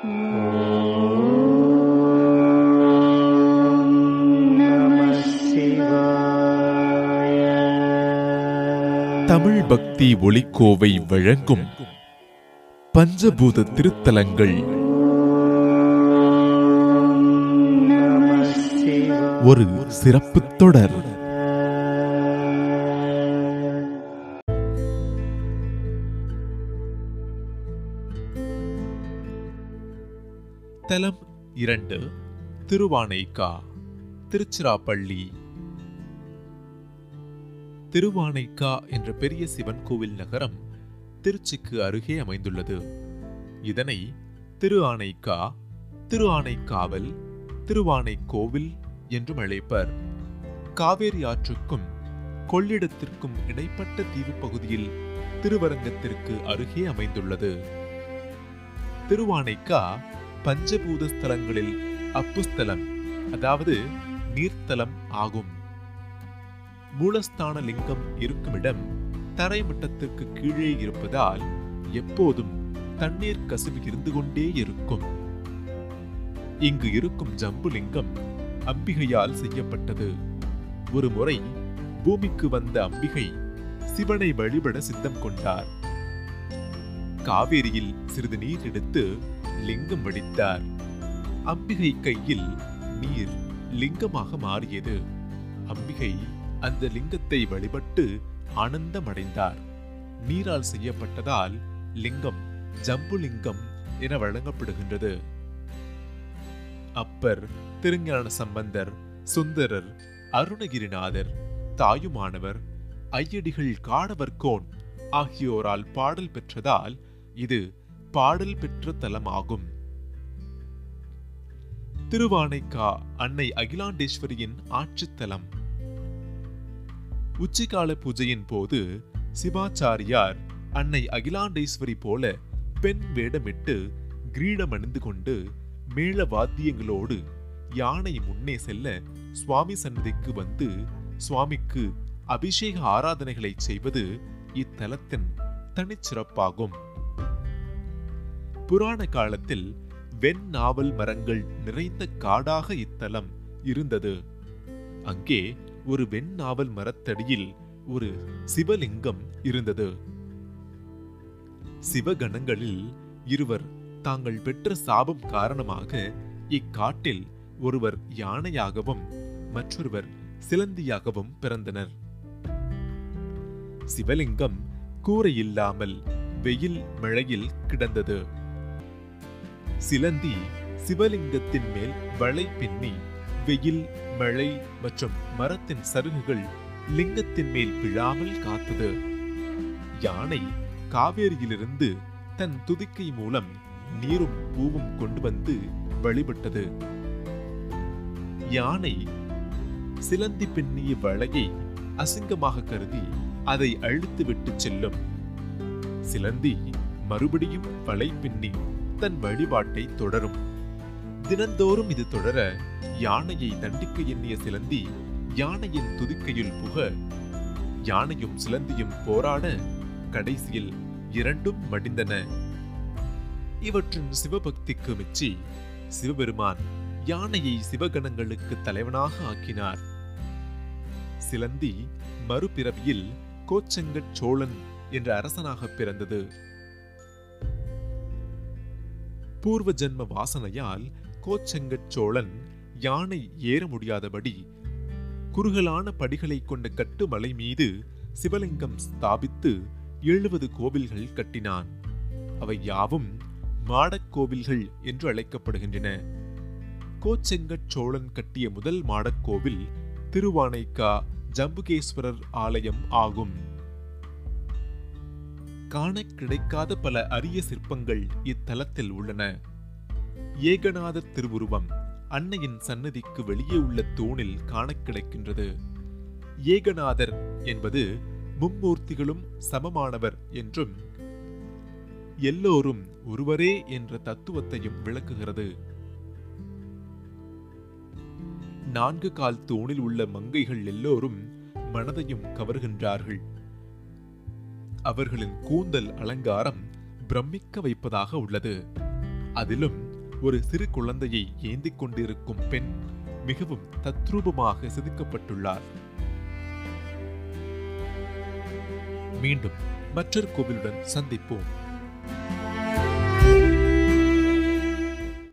தமிழ் பக்தி ஒளிக்கோவை வழங்கும் பஞ்சபூத திருத்தலங்கள். ஒரு சிறப்பு தொடர். தலம் இரண்டு திருவானைக்கா திருச்சிராப்பள்ளி. திருவானைக்கா என்ற பெரிய சிவன் கோவில் நகரம் திருச்சிக்கு அருகே அமைந்துள்ளது. இதனை திரு ஆனைக்கா திரு ஆனைக்காவல் திருவானை கோவில் என்றும் அழைப்பர். காவேரி ஆற்றுக்கும் கொள்ளிடத்திற்கும் இடைப்பட்ட தீவு பகுதியில் திருவரங்கத்திற்கு அருகே அமைந்துள்ளது. திருவானைக்கா பஞ்சபூத ஸ்தலங்களில் அப்புஸ்தலம் அதாவது நீர்த்தலம் ஆகும். மூலஸ்தான லிங்கம் இருக்குமிடம் தரைமட்டத்திற்கு கீழே இருப்பதால் எப்போதும் தண்ணீர் கசிவு இருந்து கொண்டே இருக்கும். இங்கு இருக்கும் ஜம்புலிங்கம் அம்பிகையால் செய்யப்பட்டது. ஒரு முறை பூமிக்கு வந்த அம்பிகை சிவனை வழிபட சித்தம் கொண்டார். காவேரியில் சிறிது நீர் எடுத்து லிங்கம் வடித்தார். அம்பிகை கையில் நீர் லிங்கமாக மாறியது. அம்பிகை அந்த லிங்கத்தை வழிபட்டு ஆனந்தமடைந்தார். நீரால் செய்யப்பட்டதால் லிங்கம் ஜம்புலிங்கம் என வழங்கப்படுகின்றது. அப்பர் திருஞான சம்பந்தர் சுந்தரர் அருணகிரிநாதர் தாயுமானவர் ஐயடிகள் காடவர்கோன் ஆகியோரால் பாடல் பெற்றதால் இது பாடல் பெற்ற தலமாகும். திருவானைக்கா அன்னை அகிலாண்டேஸ்வரியின் ஆட்சித்தலம் உச்சிகால பூஜையின் போது சிவாச்சாரியார் அன்னை அகிலாண்டேஸ்வரி போல பெண் வேடமிட்டு கிரீடம் அணிந்து கொண்டு மேள வாத்தியங்களோடு யானை முன்னே செல்ல சுவாமி சன்னதிக்கு வந்து சுவாமிக்கு அபிஷேக ஆராதனைகளை செய்வது இத்தலத்தின் தனிச்சிறப்பாகும். புராண காலத்தில் வெண் நாவல் மரங்கள் நிறைந்த காடாக இத்தலம் இருந்தது. அங்கே ஒரு வெண் நாவல் மரத்தடியில் ஒரு சிவலிங்கம் இருந்தது. சிவகணங்களில் இருவர் தாங்கள் பெற்ற சாபம் காரணமாக இக்காட்டில் ஒருவர் யானையாகவும் மற்றொருவர் சிலந்தியாகவும் பிறந்தனர். சிவலிங்கம் கூரையில்லாமல் வெயில் மழையில் கிடந்தது. சிலந்தி சிவலிங்கத்தின் மேல் வளை பின்னி வெயில் மழை மற்றும் மரத்தின் சருகுகள் லிங்கத்தின் மேல் விழாமல் காத்தது. யானை காவேரியிலிருந்து தன் துதிக்கை மூலம் நீரும் பூவும் கொண்டு வந்து வழிபட்டது. யானை சிலந்தி பின்னிய வளையை அசிங்கமாக கருதி அதை அழுத்து விட்டு செல்லும். சிலந்தி மறுபடியும் வலை பின்னி தன் வழிபாட்டை தொடரும். தினந்தோறும் இது தொடர யானையை தண்டிக்க எண்ணிய சிலந்தி யானையின் துதிக்கையில் புக யானையும் சிலந்தியும் போராட கடைசியில் இரண்டும் மடிந்தன. இவற்றின் சிவபக்திக்கு மிச்சி சிவபெருமான் யானையை சிவகணங்களுக்கு தலைவனாக ஆக்கினார். சிலந்தி மறுபிறவியில் கோச்சங்கச் சோழன் என்ற அரசனாக பிறந்தது. பூர்வ ஜென்ம வாசனையால் கோச்செங்கட் சோழன் யானை ஏற முடியாதபடி குறுகலான படிகளை கொண்ட கட்டுமலை மீது சிவலிங்கம் ஸ்தாபித்து எழுபது கோவில்கள் கட்டினான். அவை யாவும் மாடக் கோவில்கள் என்று அழைக்கப்படுகின்றன. கோச்செங்கட் சோழன் கட்டிய முதல் மாடக் கோவில் திருவானைக்கா ஜம்புகேஸ்வரர் ஆலயம் ஆகும். காண கிடைக்காத பல அரிய சிற்பங்கள் இத்தலத்தில் உள்ளன. ஏகநாதர் திருவுருவம் அன்னையின் சன்னதிக்கு வெளியே உள்ள தூணில் காண கிடைக்கின்றது. ஏகநாதர் என்பது மும்மூர்த்திகளும் சமமானவர் என்றும் எல்லோரும் ஒருவரே என்ற தத்துவத்தையும் விளக்குகிறது. நான்கு கால் தூணில் உள்ள மங்கைகள் எல்லோரும் மனதையும் கவர்கின்றார்கள். அவர்களின் கூந்தல் அலங்காரம் பிரமிக்க வைப்பதாக உள்ளது. அதிலும் ஒரு சிறு குழந்தையை ஏந்திக் கொண்டிருக்கும் பெண் மிகவும் தத்ரூபமாக செதுக்கப்பட்டுள்ளார். மீண்டும் மற்றொரு கோவிலுடன் சந்திப்போம்.